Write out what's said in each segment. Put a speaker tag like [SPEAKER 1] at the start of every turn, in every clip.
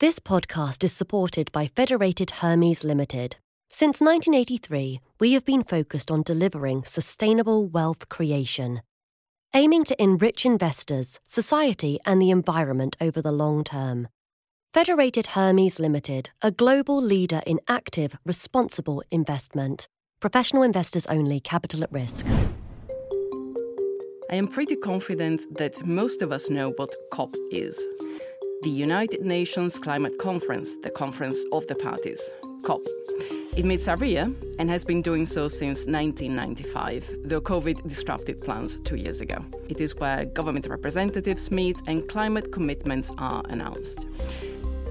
[SPEAKER 1] This podcast is supported by Federated Hermes Limited. Since 1983, we have been focused on delivering sustainable wealth creation, aiming to enrich investors, society, and the environment over the long term. Federated Hermes Limited, a global leader in active, responsible investment. Professional investors only, capital at risk.
[SPEAKER 2] I am pretty confident that most of us know what COP is the United Nations Climate Conference, the conference of the parties, COP. It meets every year and has been doing so since 1995, though COVID disrupted plans two years ago. It is where government representatives meet and climate commitments are announced.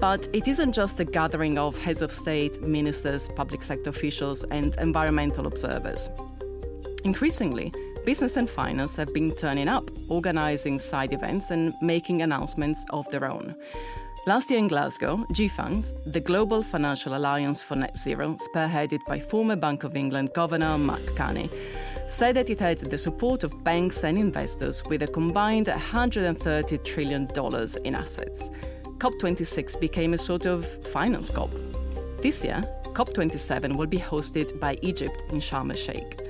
[SPEAKER 2] But it isn't just a gathering of heads of state, ministers, public sector officials, and environmental observers. Increasingly, business and finance have been turning up, organizing side events and making announcements of their own. Last year in Glasgow, GFANZ, the Global Financial Alliance for Net Zero, spearheaded by former Bank of England Governor Mark Carney, said that it had the support of banks and investors with a combined $130 trillion in assets. COP26 became a sort of finance COP. This year, COP27 will be hosted by Egypt in Sharm el Sheikh.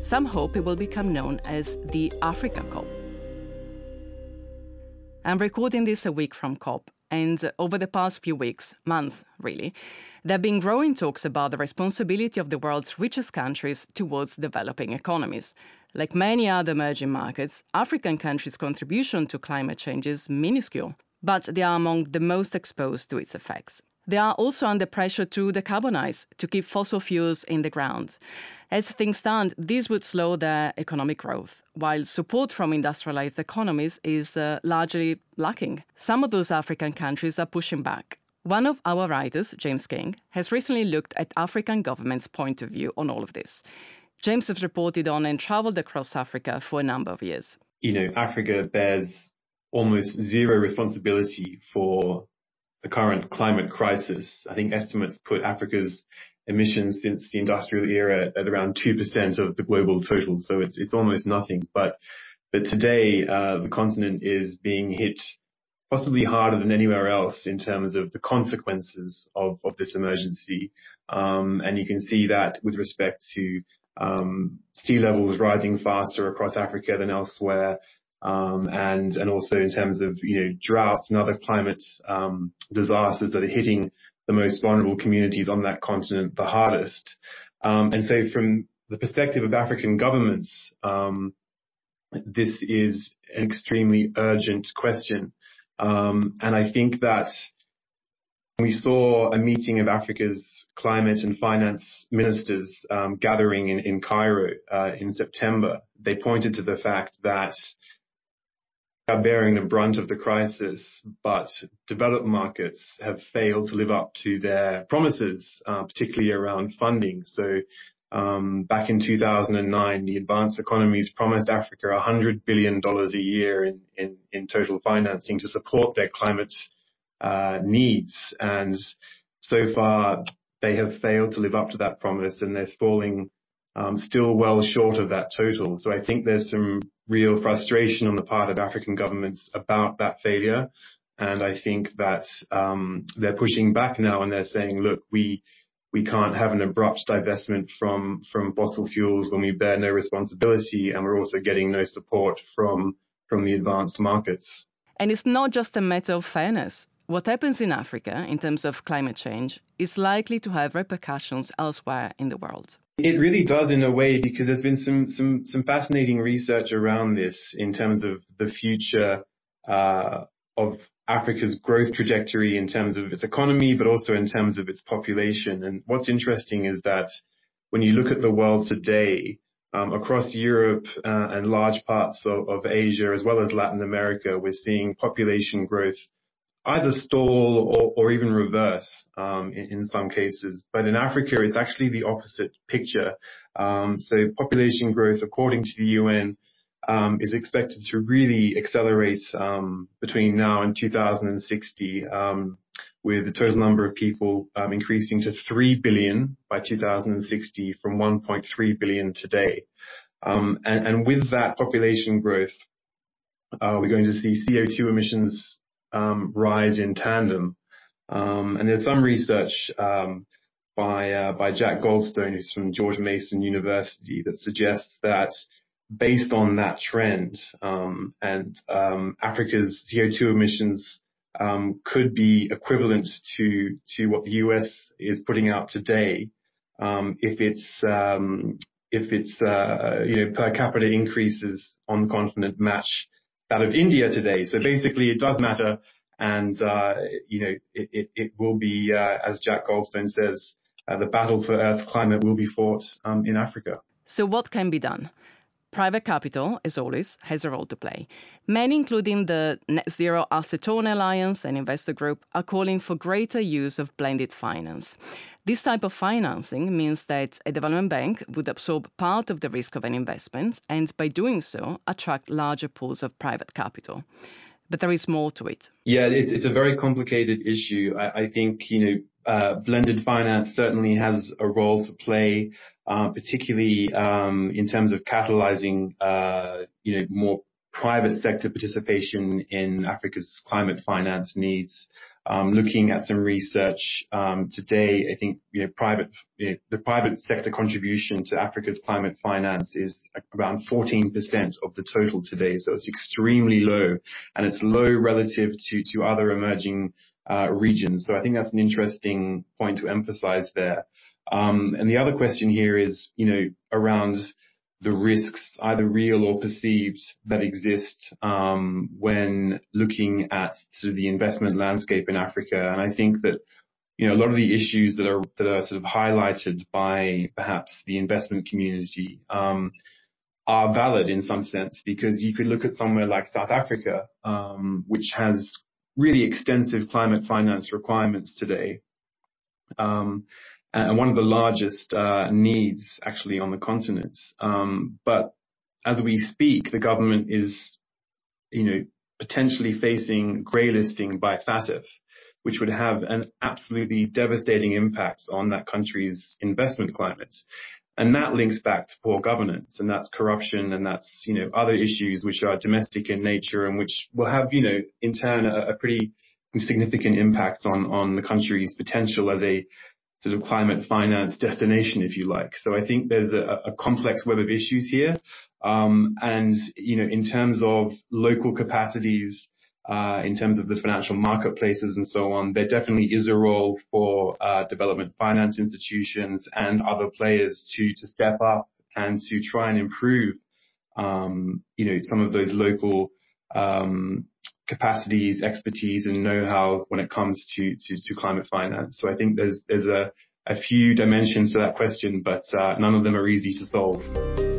[SPEAKER 2] Some hope it will become known as the Africa COP. I'm recording this a week from COP, and over the past few weeks, months really, there have been growing talks about the responsibility of the world's richest countries towards developing economies. Like many other emerging markets, African countries' contribution to climate change is minuscule, but they are among the most exposed to its effects. They are also under pressure to decarbonize, to keep fossil fuels in the ground. As things stand, this would slow their economic growth, while support from industrialized economies is uh, largely lacking. Some of those African countries are pushing back. One of our writers, James King, has recently looked at African governments' point of view on all of this. James has reported on and traveled across Africa for a number of years.
[SPEAKER 3] You know, Africa bears almost zero responsibility for the current climate crisis. I think estimates put Africa's emissions since the industrial era at around 2% of the global total. So it's, it's almost nothing. But, but today, uh, the continent is being hit possibly harder than anywhere else in terms of the consequences of, of this emergency. Um, and you can see that with respect to um, sea levels rising faster across Africa than elsewhere, um, and and also in terms of you know droughts and other climate um, disasters that are hitting the most vulnerable communities on that continent the hardest. Um, and so, from the perspective of African governments, um, this is an extremely urgent question. Um, and I think that we saw a meeting of Africa's climate and finance ministers um, gathering in, in Cairo uh, in September. They pointed to the fact that are bearing the brunt of the crisis, but developed markets have failed to live up to their promises, uh, particularly around funding. So um, back in 2009, the advanced economies promised Africa $100 billion a year in, total financing to support their climate uh, needs. And so far, they have failed to live up to that promise and they're falling um, still well short of that total. So I think there's some real frustration on the part of African governments about that failure. And I think that um, they're pushing back now and they're saying, look, we we can't have an abrupt divestment from from fossil fuels when we bear no responsibility, and we're also getting no support from from the advanced markets.
[SPEAKER 2] And it's not just a matter of fairness. What happens in Africa in terms of climate change is likely to have repercussions elsewhere in the world.
[SPEAKER 3] It really does in a way because there's been some some some fascinating research around this in terms of the future uh, of Africa's growth trajectory in terms of its economy, but also in terms of its population. And what's interesting is that when you look at the world today, um, across Europe uh, and large parts of, of Asia as well as Latin America, we're seeing population growth either stall or, or even reverse um, in, in, some cases. But in Africa, it's actually the opposite picture. Um, so population growth, according to the UN, um, is expected to really accelerate um, between now and 2060, um, with the total number of people um, increasing to 3 billion by 2060 from 1.3 billion today. And, and, with that population growth, uh, we're going to see CO2 emissions um, rise in tandem. Um, and there's some research um, by uh, by Jack Goldstone, who's from George Mason University, that suggests that based on that trend um, and um, Africa's CO2 emissions um, could be equivalent to to what the US is putting out today um, if it's um, if it's uh, you know per capita increases on the continent match that of India today. So basically, it does matter, and uh, you know it, it, it will be uh, as Jack Goldstone says, uh, the battle for Earth's climate will be fought um, in Africa.
[SPEAKER 2] So what can be done? Private capital, as always, has a role to play. Many, including the Net Zero Asset Owner Alliance and Investor Group, are calling for greater use of blended finance. This type of financing means that a development bank would absorb part of the risk of an investment and, by doing so, attract larger pools of private capital. But there is more to it.
[SPEAKER 3] Yeah, it's, it's a very complicated issue. I, I think, you know, uh, blended finance certainly has a role to play, uh, particularly um, in terms of catalyzing, uh, you know, more private sector participation in Africa's climate finance needs. Um, looking at some research um, today, I think you know, private you know, the private sector contribution to Africa's climate finance is around 14% of the total today. So it's extremely low, and it's low relative to to other emerging uh, regions. So I think that's an interesting point to emphasize there. Um, and the other question here is, you know, around the risks, either real or perceived, that exist um, when looking at sort of the investment landscape in Africa. And I think that you know a lot of the issues that are that are sort of highlighted by perhaps the investment community um, are valid in some sense because you could look at somewhere like South Africa, um, which has really extensive climate finance requirements today. Um, and one of the largest uh, needs actually on the continent. Um, but as we speak, the government is, you know, potentially facing grey listing by FATF, which would have an absolutely devastating impact on that country's investment climate. And that links back to poor governance and that's corruption and that's, you know, other issues which are domestic in nature and which will have, you know, in turn a, a pretty significant impact on, on the country's potential as a sort of climate finance destination, if you like. So I think there's a, a complex web of issues here. Um, and, you know, in terms of local capacities, uh, in terms of the financial marketplaces and so on, there definitely is a role for uh, development finance institutions and other players to to step up and to try and improve, um, you know, some of those local um, capacities, expertise, and know-how when it comes to, to, to climate finance. So I think there's there's a, a few dimensions to that question, but uh, none of them are easy to solve.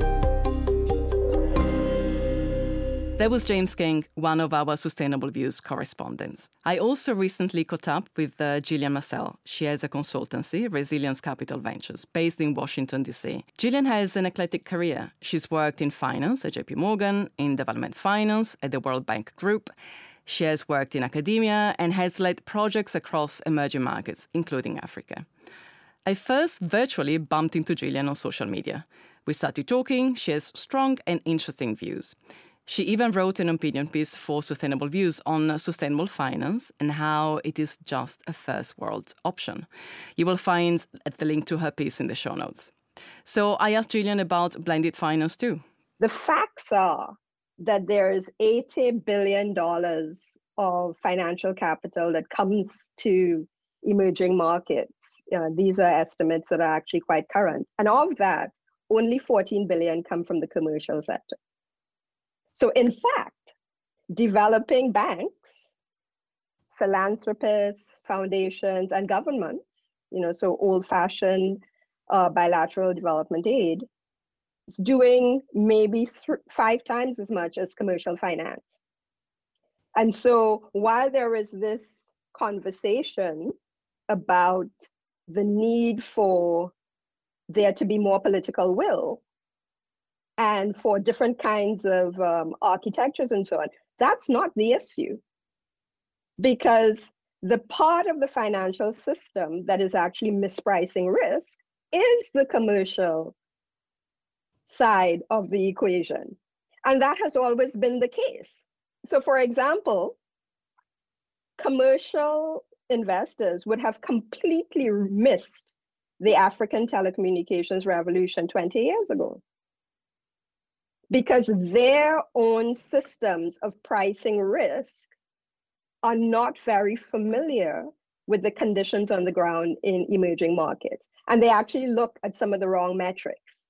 [SPEAKER 2] That was James King, one of our Sustainable Views correspondents. I also recently caught up with uh, Gillian Marcelle. She has a consultancy, Resilience Capital Ventures, based in Washington, D.C. Gillian has an eclectic career. She's worked in finance at JP Morgan, in development finance at the World Bank Group. She has worked in academia and has led projects across emerging markets, including Africa. I first virtually bumped into Gillian on social media. We started talking. She has strong and interesting views. She even wrote an opinion piece for Sustainable Views on sustainable finance and how it is just a first world option. You will find the link to her piece in the show notes. So I asked Gillian about blended finance too.
[SPEAKER 4] The facts are that there's $80 billion of financial capital that comes to emerging markets. Uh, these are estimates that are actually quite current. And of that, only 14 billion come from the commercial sector. So, in fact, developing banks, philanthropists, foundations, and governments, you know, so old fashioned uh, bilateral development aid, is doing maybe th- five times as much as commercial finance. And so, while there is this conversation about the need for there to be more political will and for different kinds of um, architectures and so on. That's not the issue. Because the part of the financial system that is actually mispricing risk is the commercial side of the equation. And that has always been the case. So, for example, commercial investors would have completely missed the African telecommunications revolution 20 years ago. Because their own systems of pricing risk are not very familiar with the conditions on the ground in emerging markets. And they actually look at some of the wrong metrics.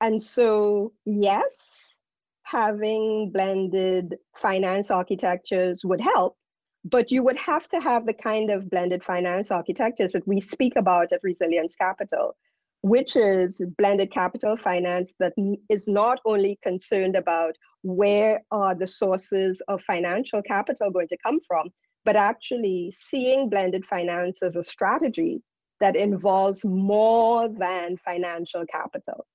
[SPEAKER 4] And so, yes, having blended finance architectures would help, but you would have to have the kind of blended finance architectures that we speak about at Resilience Capital, which is blended capital finance that is not only concerned about where are the sources of financial capital going to come from, but actually seeing blended finance as a strategy that involves more than financial capital.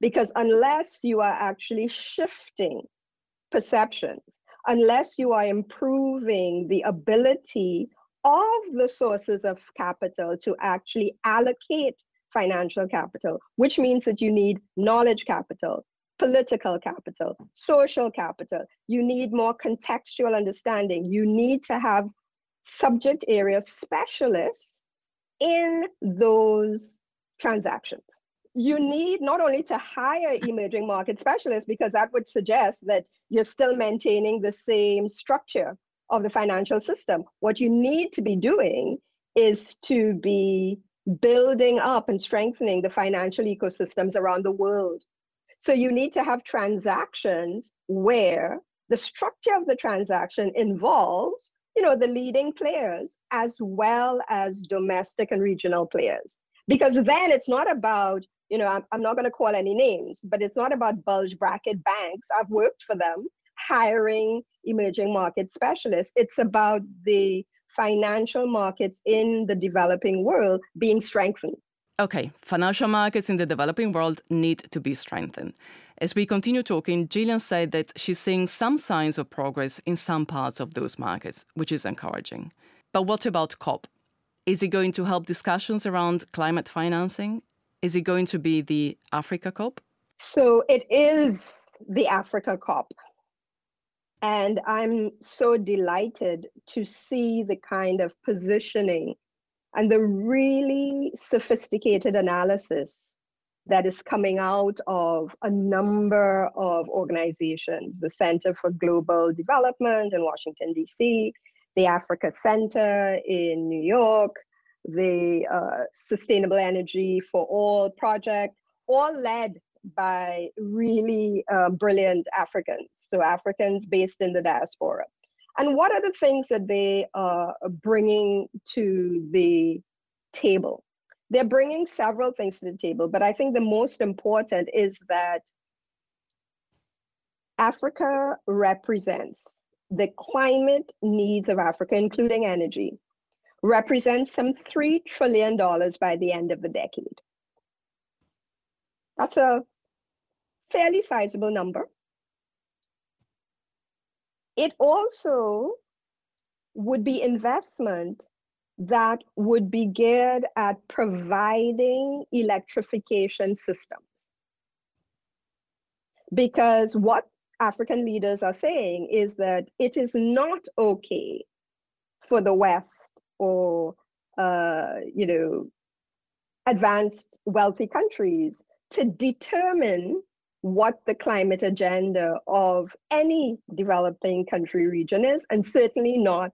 [SPEAKER 4] Because unless you are actually shifting perceptions, unless you are improving the ability of the sources of capital to actually allocate financial capital, which means that you need knowledge capital, political capital, social capital. You need more contextual understanding. You need to have subject area specialists in those transactions you need not only to hire emerging market specialists, because that would suggest that you're still maintaining the same structure of the financial system. What you need to be doing is to be building up and strengthening the financial ecosystems around the world. So you need to have transactions where the structure of the transaction involves you know the leading players as well as domestic and regional players because then it's not about you know, I'm, I'm not going to call any names, but it's not about bulge bracket banks. I've worked for them hiring emerging market specialists. It's about the financial markets in the developing world being strengthened.
[SPEAKER 2] Okay, financial markets in the developing world need to be strengthened. As we continue talking, Gillian said that she's seeing some signs of progress in some parts of those markets, which is encouraging. But what about COP? Is it going to help discussions around climate financing? Is it going to be the Africa COP?
[SPEAKER 4] So it is the Africa COP. And I'm so delighted to see the kind of positioning and the really sophisticated analysis that is coming out of a number of organizations the Center for Global Development in Washington, D.C., the Africa Center in New York, the uh, Sustainable Energy for All project, all led by really uh, brilliant Africans, so Africans based in the diaspora. And what are the things that they are bringing to the table? They're bringing several things to the table, but I think the most important is that Africa represents the climate needs of Africa, including energy, represents some $3 trillion by the end of the decade. That's a fairly sizable number. It also would be investment that would be geared at providing electrification systems. Because what African leaders are saying is that it is not okay for the West or uh, you know advanced wealthy countries to determine what the climate agenda of any developing country region is, and certainly not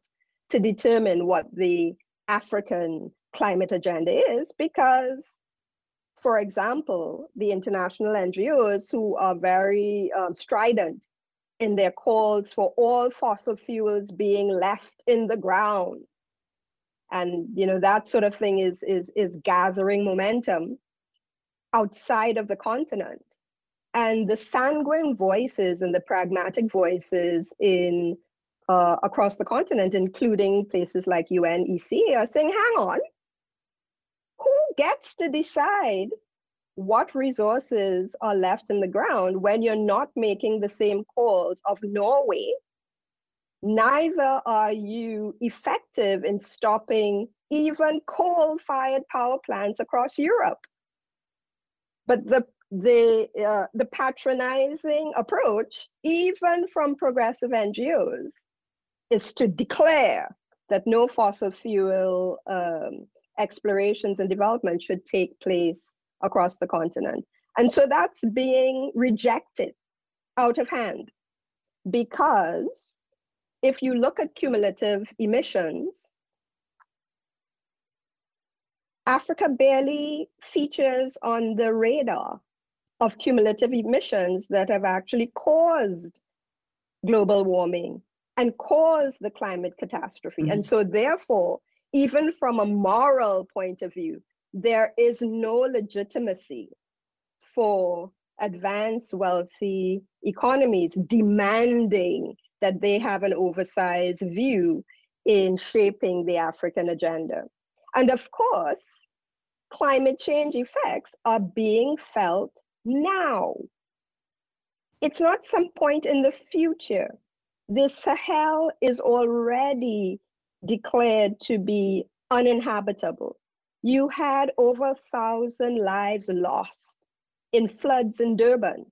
[SPEAKER 4] to determine what the African climate agenda is, because, for example, the international NGOs who are very um, strident in their calls for all fossil fuels being left in the ground. And you know that sort of thing is is is gathering momentum outside of the continent and the sanguine voices and the pragmatic voices in uh, across the continent including places like UNEC are saying hang on who gets to decide what resources are left in the ground when you're not making the same calls of Norway neither are you effective in stopping even coal fired power plants across Europe. But the the uh, the patronizing approach, even from progressive NGOs, is to declare that no fossil fuel um, explorations and development should take place across the continent. And so that's being rejected out of hand because if you look at cumulative emissions, Africa barely features on the radar of cumulative emissions that have actually caused global warming and caused the climate catastrophe. Mm-hmm. And so, therefore, even from a moral point of view, there is no legitimacy for advanced wealthy economies demanding that they have an oversized view in shaping the African agenda. And of course, climate change effects are being felt now. It's not some point in the future. The Sahel is already declared to be uninhabitable. You had over a thousand lives lost in floods in Durban.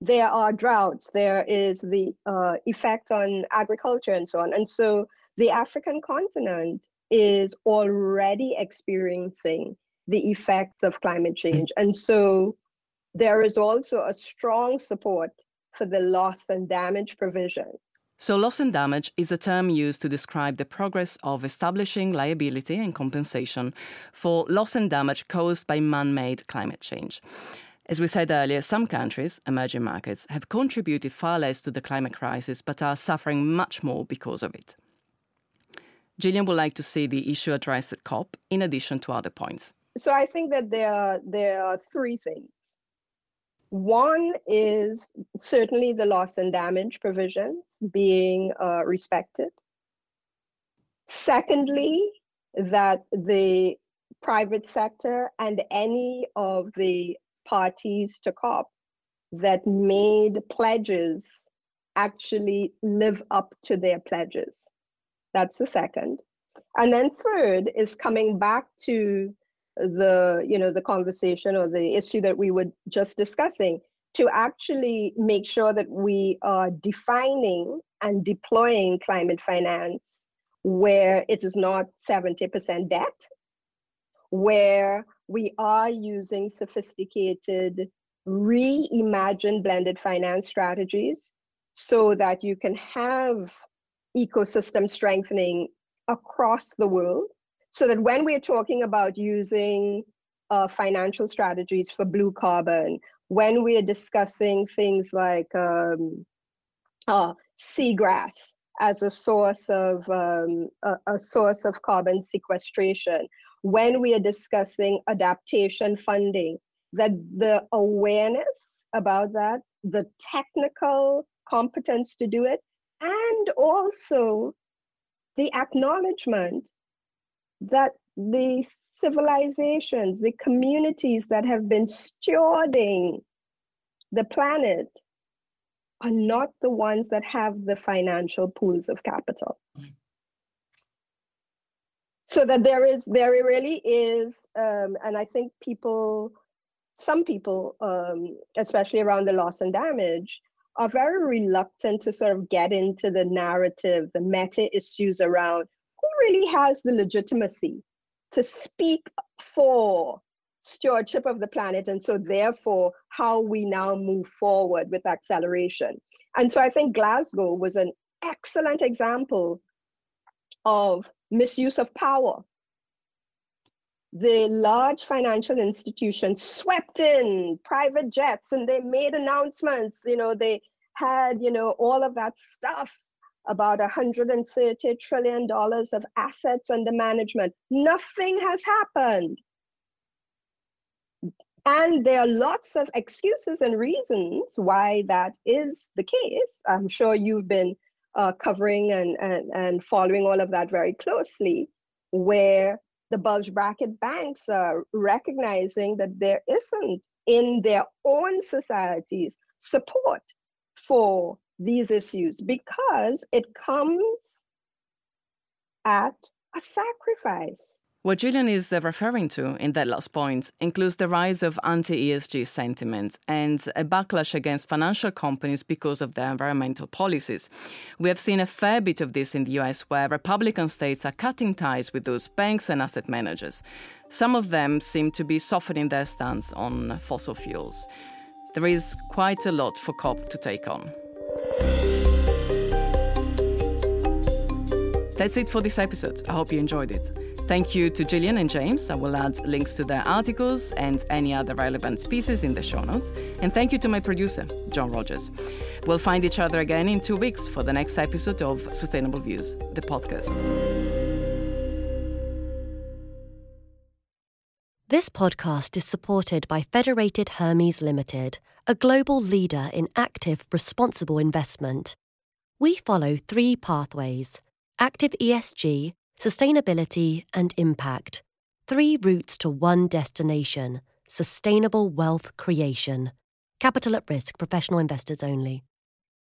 [SPEAKER 4] There are droughts, there is the uh, effect on agriculture and so on. And so the African continent is already experiencing the effects of climate mm. change. And so there is also a strong support for the loss and damage provision.
[SPEAKER 2] So, loss and damage is a term used to describe the progress of establishing liability and compensation for loss and damage caused by man made climate change. As we said earlier, some countries, emerging markets, have contributed far less to the climate crisis but are suffering much more because of it. Gillian would like to see the issue addressed at COP in addition to other points.
[SPEAKER 4] So I think that there are, there are three things. One is certainly the loss and damage provision being uh, respected. Secondly, that the private sector and any of the parties to COP that made pledges actually live up to their pledges. That's the second. And then third is coming back to the, you know, the conversation or the issue that we were just discussing to actually make sure that we are defining and deploying climate finance where it is not 70% debt, where we are using sophisticated, reimagined blended finance strategies so that you can have ecosystem strengthening across the world so that when we're talking about using uh, financial strategies for blue carbon, when we're discussing things like um, uh, seagrass as a source of um, a, a source of carbon sequestration, when we are discussing adaptation funding, that the awareness about that, the technical competence to do it, and also the acknowledgement that the civilizations, the communities that have been stewarding the planet are not the ones that have the financial pools of capital. So that there is, there really is, um, and I think people, some people, um, especially around the loss and damage, are very reluctant to sort of get into the narrative, the meta issues around who really has the legitimacy to speak for stewardship of the planet and so therefore how we now move forward with acceleration? And so i think glasgow was an excellent example of misuse of power. The large financial institutions swept in private jets and they made announcements you know they had you know all of that stuff about 130 trillion dollars of assets under management. Nothing has happened. And there are lots of excuses and reasons why that is the case. I'm sure you've been uh, covering and, and, and following all of that very closely where the bulge bracket banks are recognizing that there isn't in their own societies support for these issues because it comes at a sacrifice.
[SPEAKER 2] What Gillian is uh, referring to in that last point includes the rise of anti ESG sentiment and a backlash against financial companies because of their environmental policies. We have seen a fair bit of this in the US, where Republican states are cutting ties with those banks and asset managers. Some of them seem to be softening their stance on fossil fuels. There is quite a lot for COP to take on. That's it for this episode. I hope you enjoyed it. Thank you to Gillian and James. I will add links to their articles and any other relevant pieces in the show notes. And thank you to my producer, John Rogers. We'll find each other again in two weeks for the next episode of Sustainable Views, the podcast.
[SPEAKER 1] This podcast is supported by Federated Hermes Limited, a global leader in active, responsible investment. We follow three pathways active ESG Sustainability and impact. Three routes to one destination sustainable wealth creation. Capital at risk, professional investors only.